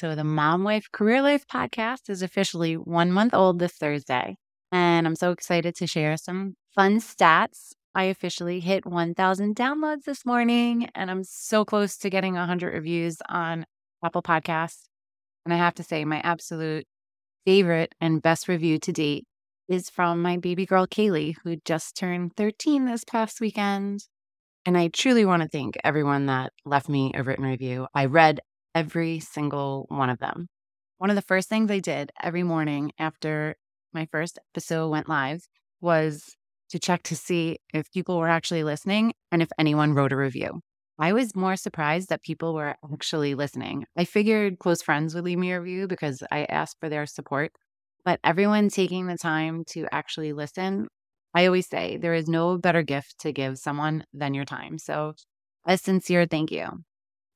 So, the Mom Wife Career Life podcast is officially one month old this Thursday. And I'm so excited to share some fun stats. I officially hit 1,000 downloads this morning, and I'm so close to getting 100 reviews on Apple Podcasts. And I have to say, my absolute favorite and best review to date is from my baby girl, Kaylee, who just turned 13 this past weekend. And I truly want to thank everyone that left me a written review. I read every single one of them. One of the first things I did every morning after my first episode went live was to check to see if people were actually listening and if anyone wrote a review. I was more surprised that people were actually listening. I figured close friends would leave me a review because I asked for their support, but everyone taking the time to actually listen, I always say there is no better gift to give someone than your time. So, a sincere thank you.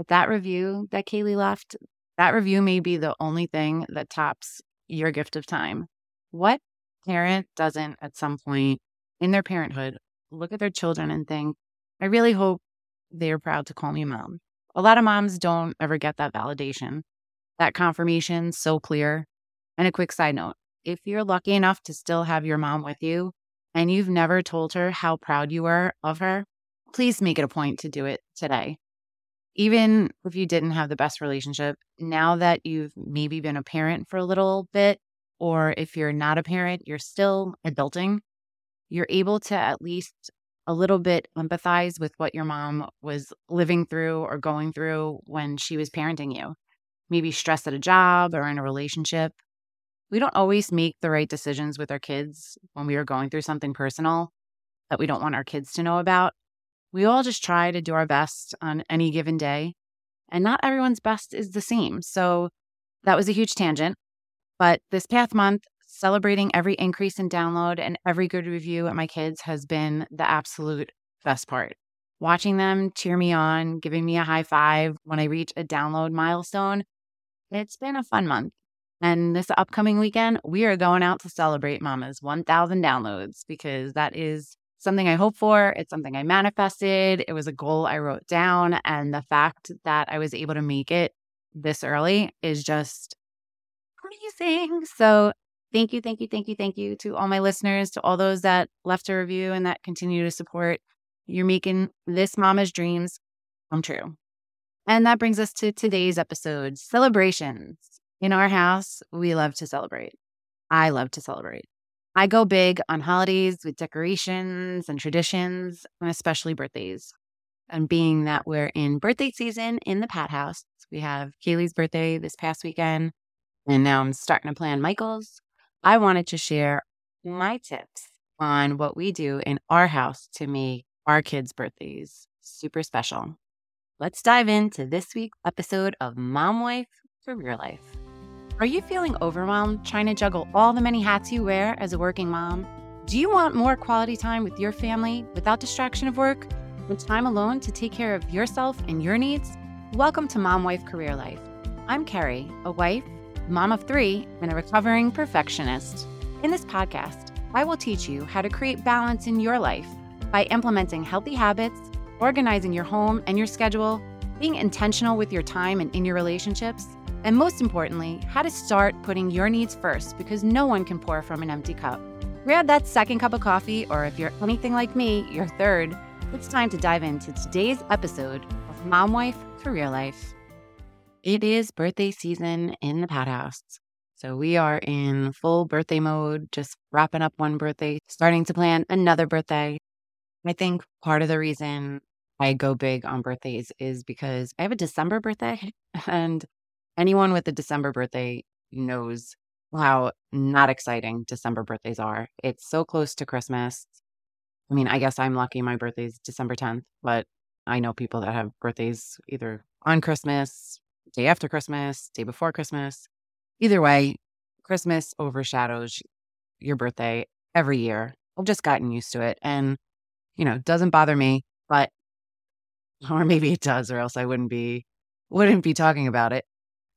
With that review that Kaylee left, that review may be the only thing that tops your gift of time. What parent doesn't at some point in their parenthood look at their children and think, I really hope they're proud to call me mom? A lot of moms don't ever get that validation, that confirmation so clear. And a quick side note if you're lucky enough to still have your mom with you and you've never told her how proud you are of her, please make it a point to do it today even if you didn't have the best relationship, now that you've maybe been a parent for a little bit, or if you're not a parent, you're still adulting, you're able to at least a little bit empathize with what your mom was living through or going through when she was parenting you. Maybe stress at a job or in a relationship. We don't always make the right decisions with our kids when we are going through something personal that we don't want our kids to know about we all just try to do our best on any given day, and not everyone's best is the same. So that was a huge tangent. But this past month, celebrating every increase in download and every good review at my kids has been the absolute best part. Watching them cheer me on, giving me a high five when I reach a download milestone, it's been a fun month. And this upcoming weekend, we are going out to celebrate Mama's 1,000 downloads because that is something I hoped for. It's something I manifested. It was a goal I wrote down. And the fact that I was able to make it this early is just amazing. So thank you, thank you, thank you, thank you to all my listeners, to all those that left a review and that continue to support. You're making this mama's dreams come true. And that brings us to today's episode celebrations. In our house, we love to celebrate. I love to celebrate. I go big on holidays with decorations and traditions, and especially birthdays. And being that we're in birthday season in the Pat House, we have Kaylee's birthday this past weekend, and now I'm starting to plan Michael's. I wanted to share my tips on what we do in our house to make our kids' birthdays super special. Let's dive into this week's episode of Mom Wife Career Life. Are you feeling overwhelmed trying to juggle all the many hats you wear as a working mom? Do you want more quality time with your family without distraction of work and time alone to take care of yourself and your needs? Welcome to Mom Wife Career Life. I'm Kerri, a wife, mom of three, and a recovering perfectionist. In this podcast, I will teach you how to create balance in your life by implementing healthy habits, organizing your home and your schedule, being intentional with your time and in your relationships and most importantly, how to start putting your needs first because no one can pour from an empty cup. Grab that second cup of coffee, or if you're anything like me, your third. It's time to dive into today's episode of Mom Wife Career Life. It is birthday season in the Pat House. So we are in full birthday mode, just wrapping up one birthday, starting to plan another birthday. I think part of the reason I go big on birthdays is because I have a December birthday and anyone with a December birthday knows how not exciting December birthdays are. It's so close to Christmas. I mean, I guess I'm lucky my birthday's December 10th, but I know people that have birthdays either on Christmas, day after Christmas, day before Christmas. Either way, Christmas overshadows your birthday every year. I've just gotten used to it and, you know, doesn't bother me, but, or maybe it does, or else I wouldn't be, wouldn't be talking about it.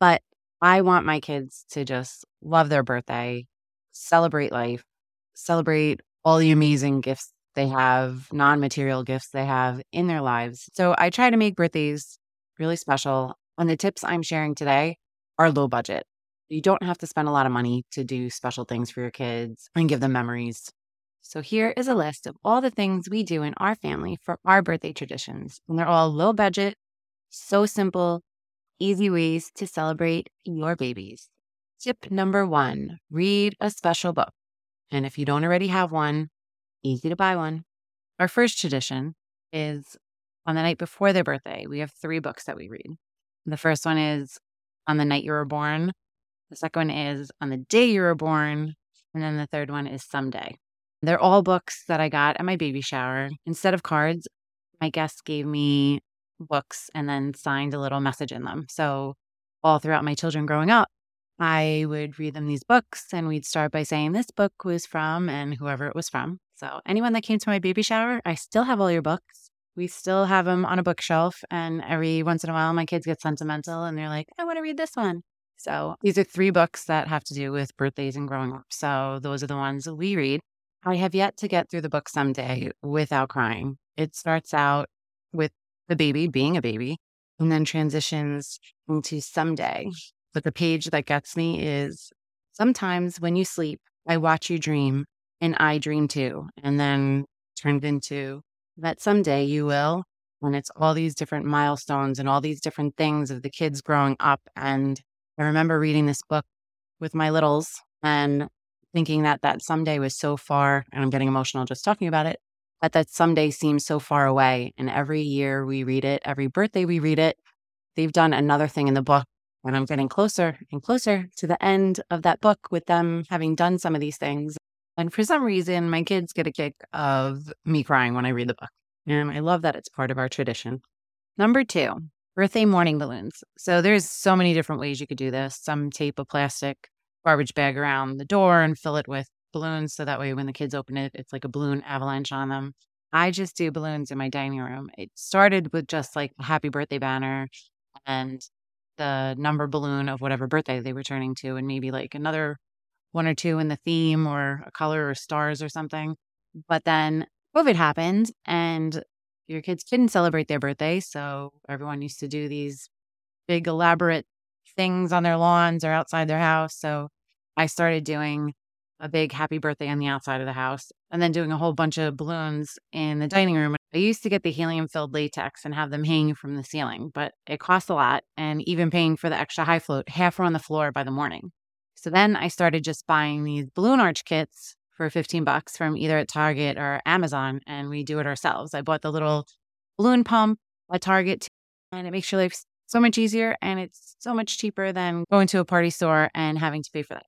But I want my kids to just love their birthday, celebrate life, celebrate all the amazing gifts they have, non material gifts they have in their lives. So I try to make birthdays really special. And the tips I'm sharing today are low budget. You don't have to spend a lot of money to do special things for your kids and give them memories. So here is a list of all the things we do in our family for our birthday traditions. And they're all low budget, so simple, easy ways to celebrate your babies. Tip number one read a special book. And if you don't already have one, easy to buy one. Our first tradition is on the night before their birthday, we have three books that we read. The first one is On the Night You Were Born. The second one is On the Day You Were Born. And then the third one is Someday. They're all books that I got at my baby shower. Instead of cards, my guests gave me books and then signed a little message in them. So, all throughout my children growing up, I would read them these books and we'd start by saying this book was from and whoever it was from. So, anyone that came to my baby shower, I still have all your books. We still have them on a bookshelf. And every once in a while, my kids get sentimental and they're like, I want to read this one. So, these are three books that have to do with birthdays and growing up. So, those are the ones we read. I have yet to get through the book someday without crying. It starts out with the baby being a baby and then transitions into someday. But the page that gets me is sometimes when you sleep, I watch you dream and I dream too. And then turned into that someday you will. And it's all these different milestones and all these different things of the kids growing up. And I remember reading this book with my littles and thinking that that someday was so far, and I'm getting emotional just talking about it, but that someday seems so far away. And every year we read it, every birthday we read it, they've done another thing in the book. And I'm getting closer and closer to the end of that book with them having done some of these things. And for some reason, my kids get a kick of me crying when I read the book. And I love that it's part of our tradition. Number two, birthday morning balloons. So there's so many different ways you could do this. Some tape a plastic garbage bag around the door and fill it with balloons so that way when the kids open it, it's like a balloon avalanche on them. I just do balloons in my dining room. It started with just like a happy birthday banner and the number balloon of whatever birthday they were turning to, and maybe like another one or two in the theme or a color or stars or something. But then COVID happened and your kids couldn't celebrate their birthday. So everyone used to do these big, elaborate things on their lawns or outside their house. So I started doing a big happy birthday on the outside of the house and then doing a whole bunch of balloons in the dining room. I used to get the helium filled latex and have them hanging from the ceiling, but it costs a lot. And even paying for the extra high float, half were on the floor by the morning. So then I started just buying these balloon arch kits for 15 bucks from either at Target or Amazon, and we do it ourselves. I bought the little balloon pump at Target, and it makes your life so much easier and it's so much cheaper than going to a party store and having to pay for that.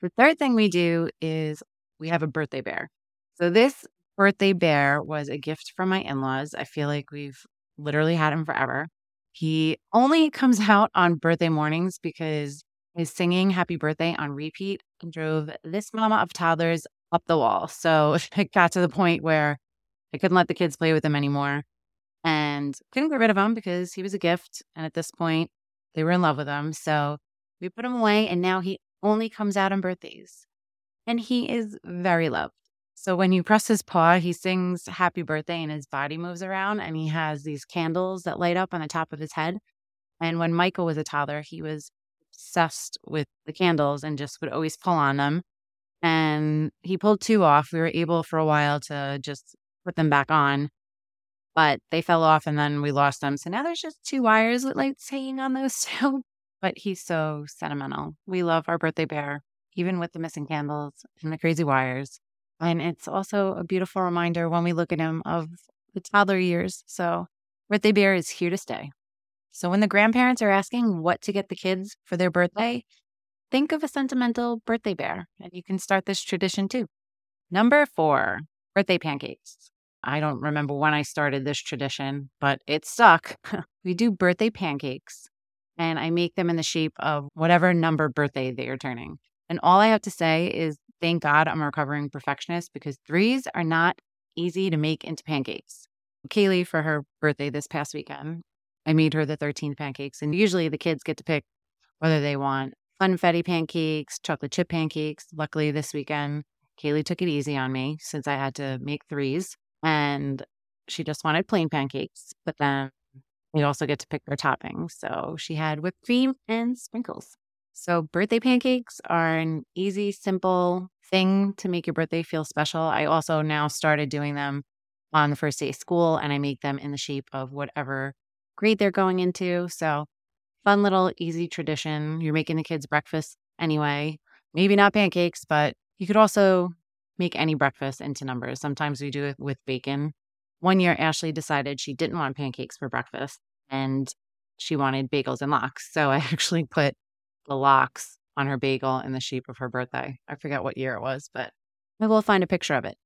The third thing we do is we have a birthday bear. So this birthday bear was a gift from my in-laws. I feel like we've literally had him forever. He only comes out on birthday mornings because his singing happy birthday on repeat and drove this mama of toddlers up the wall. So it got to the point where I couldn't let the kids play with him anymore and couldn't get rid of him because he was a gift. And at this point, they were in love with him. So we put him away, and now he only comes out on birthdays. And he is very loved. So when you press his paw, he sings happy birthday and his body moves around, and he has these candles that light up on the top of his head. And when Michael was a toddler, he was obsessed with the candles and just would always pull on them. And he pulled two off. We were able for a while to just put them back on but they fell off and then we lost them. So now there's just two wires with lights hanging on those two. But he's so sentimental. We love our birthday bear, even with the missing candles and the crazy wires. And it's also a beautiful reminder when we look at him of the toddler years. So birthday bear is here to stay. So when the grandparents are asking what to get the kids for their birthday, think of a sentimental birthday bear and you can start this tradition too. Number four, birthday pancakes. I don't remember when I started this tradition, but it stuck. we do birthday pancakes and I make them in the shape of whatever number birthday they are turning. And all I have to say is thank God I'm a recovering perfectionist because threes are not easy to make into pancakes. Kaylee, for her birthday this past weekend, I made her the 13 pancakes. And usually the kids get to pick whether they want funfetti pancakes, chocolate chip pancakes. Luckily, this weekend, Kaylee took it easy on me since I had to make threes and she just wanted plain pancakes. But then we also get to pick their toppings. So she had whipped cream and sprinkles. So, birthday pancakes are an easy, simple thing to make your birthday feel special. I also now started doing them on the first day of school and I make them in the shape of whatever grade they're going into. So, fun little easy tradition. You're making the kids breakfast anyway. Maybe not pancakes, but you could also make any breakfast into numbers. Sometimes we do it with bacon. One year, Ashley decided she didn't want pancakes for breakfast and she wanted bagels and lox. So I actually put the lox on her bagel in the shape of her birthday. I forget what year it was, but we will find a picture of it.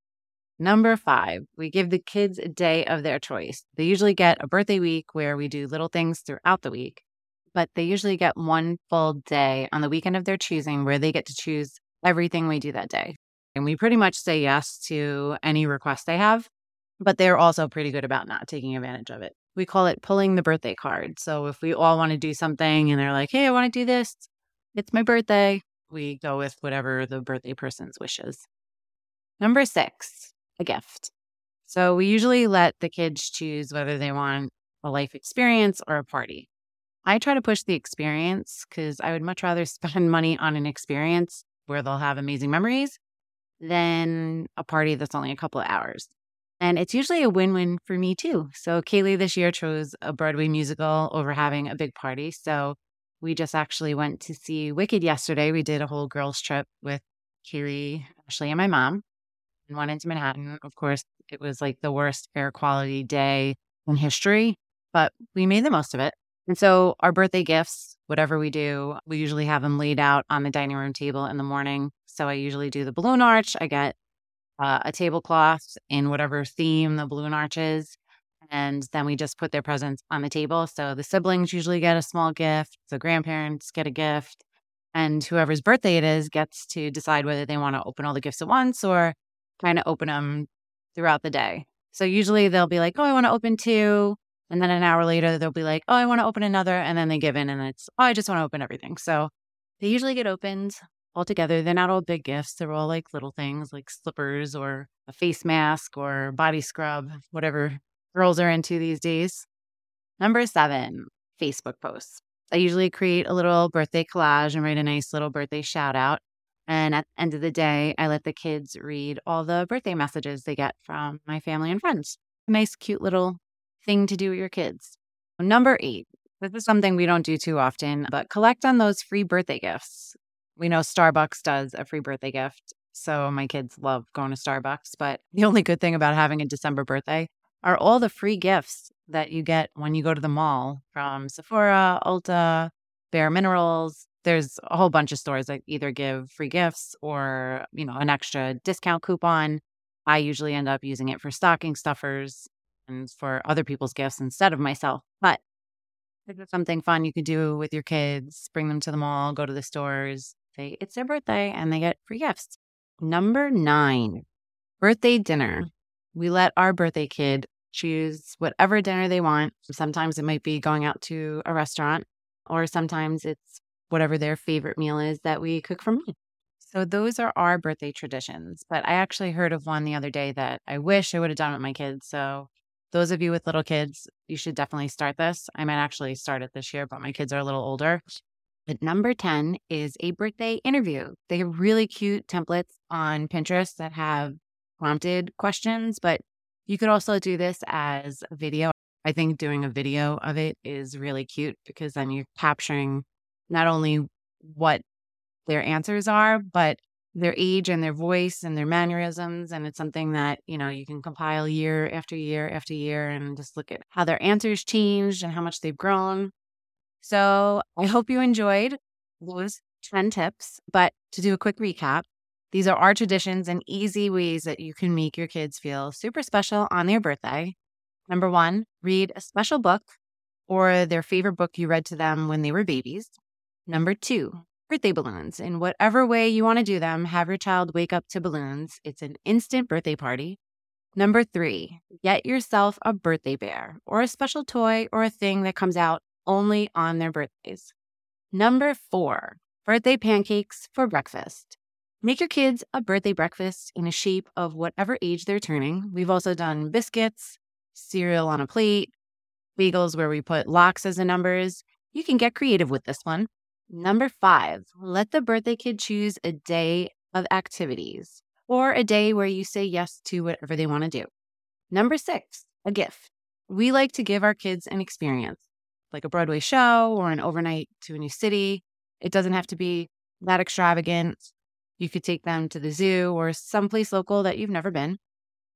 Number five, we give the kids a day of their choice. They usually get a birthday week where we do little things throughout the week, but they usually get one full day on the weekend of their choosing where they get to choose everything we do that day. And we pretty much say yes to any request they have, but they're also pretty good about not taking advantage of it. We call it pulling the birthday card. So if we all want to do something and they're like, hey, I want to do this, it's my birthday, we go with whatever the birthday person's wishes. Number six, a gift. So we usually let the kids choose whether they want a life experience or a party. I try to push the experience because I would much rather spend money on an experience where they'll have amazing memories than a party that's only a couple of hours. And it's usually a win win for me too. So Kaylee this year chose a Broadway musical over having a big party. So we just actually went to see Wicked yesterday. We did a whole girls' trip with Kaylee, Ashley, and my mom and went into Manhattan. Of course, it was like the worst air quality day in history, but we made the most of it. And so our birthday gifts, whatever we do, we usually have them laid out on the dining room table in the morning. So I usually do the balloon arch. I get uh, a tablecloth in whatever theme the balloon arch is. And then we just put their presents on the table. So the siblings usually get a small gift, the grandparents get a gift, and whoever's birthday it is gets to decide whether they want to open all the gifts at once or kind of open them throughout the day. So usually they'll be like, oh, I want to open two. And then an hour later, they'll be like, oh, I want to open another. And then they give in and it's, oh, I just want to open everything. So they usually get opened all together. They're not all big gifts. They're all like little things like slippers or a face mask or body scrub, whatever girls are into these days. Number seven, Facebook posts. I usually create a little birthday collage and write a nice little birthday shout out. And at the end of the day, I let the kids read all the birthday messages they get from my family and friends. A nice, cute little thing to do with your kids. Number eight, this is something we don't do too often, but collect on those free birthday gifts. We know Starbucks does a free birthday gift. So my kids love going to Starbucks. But the only good thing about having a December birthday are all the free gifts that you get when you go to the mall from Sephora, Ulta, Bare Minerals. There's a whole bunch of stores that either give free gifts or, you know, an extra discount coupon. I usually end up using it for stocking stuffers for other people's gifts instead of myself. But if it's something fun you could do with your kids, bring them to the mall, go to the stores, say it's their birthday, and they get free gifts. Number nine, birthday dinner. We let our birthday kid choose whatever dinner they want. Sometimes it might be going out to a restaurant, or sometimes it's whatever their favorite meal is that we cook for me. So those are our birthday traditions. But I actually heard of one the other day that I wish I would have done with my kids. So those of you with little kids, you should definitely start this. I might actually start it this year, but my kids are a little older. But number 10 is a birthday interview. They have really cute templates on Pinterest that have prompted questions, but you could also do this as a video. I think doing a video of it is really cute because then you're capturing not only what their answers are, but their age and their voice and their mannerisms. And it's something that, you know, you can compile year after year after year and just look at how their answers changed and how much they've grown. So I hope you enjoyed those 10 tips. But to do a quick recap, these are our traditions and easy ways that you can make your kids feel super special on their birthday. Number one, read a special book or their favorite book you read to them when they were babies. Number two, birthday balloons. In whatever way you want to do them, have your child wake up to balloons. It's an instant birthday party. Number three, get yourself a birthday bear or a special toy or a thing that comes out only on their birthdays. Number four, birthday pancakes for breakfast. Make your kids a birthday breakfast in a shape of whatever age they're turning. We've also done biscuits, cereal on a plate, bagels where we put lox as the numbers. You can get creative with this one. Number five, let the birthday kid choose a day of activities or a day where you say yes to whatever they want to do. Number six, a gift. We like to give our kids an experience, like a Broadway show or an overnight to a new city. It doesn't have to be that extravagant. You could take them to the zoo or someplace local that you've never been.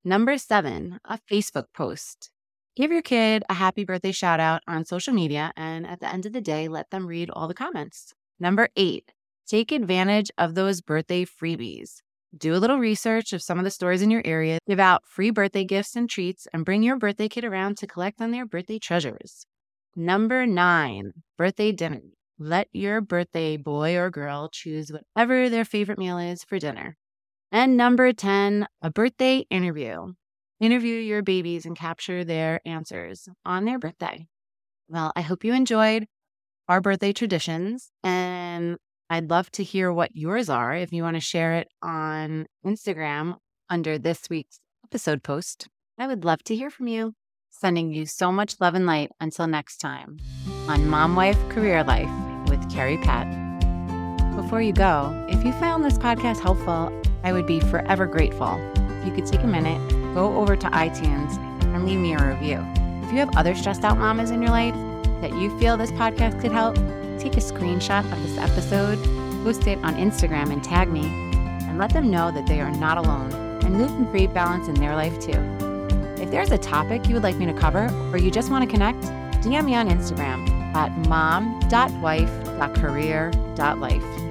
Number seven, a Facebook post. Give your kid a happy birthday shout out on social media, and at the end of the day, let them read all the comments. Number eight, take advantage of those birthday freebies. Do a little research of some of the stores in your area, give out free birthday gifts and treats, and bring your birthday kid around to collect on their birthday treasures. Number nine, birthday dinner. Let your birthday boy or girl choose whatever their favorite meal is for dinner. And number 10, a birthday interview. Interview your babies and capture their answers on their birthday. Well, I hope you enjoyed our birthday traditions, and I'd love to hear what yours are if you want to share it on Instagram under this week's episode post. I would love to hear from you. Sending you so much love and light until next time on Mom Wife Career Life with Kerri Pat. Before you go, if you found this podcast helpful, I would be forever grateful you could take a minute, go over to iTunes, and leave me a review. If you have other stressed out mamas in your life that you feel this podcast could help, take a screenshot of this episode, post it on Instagram, and tag me, and let them know that they are not alone and move can create balance in their life too. If there's a topic you would like me to cover or you just want to connect, DM me on Instagram at mom.wife.career.life.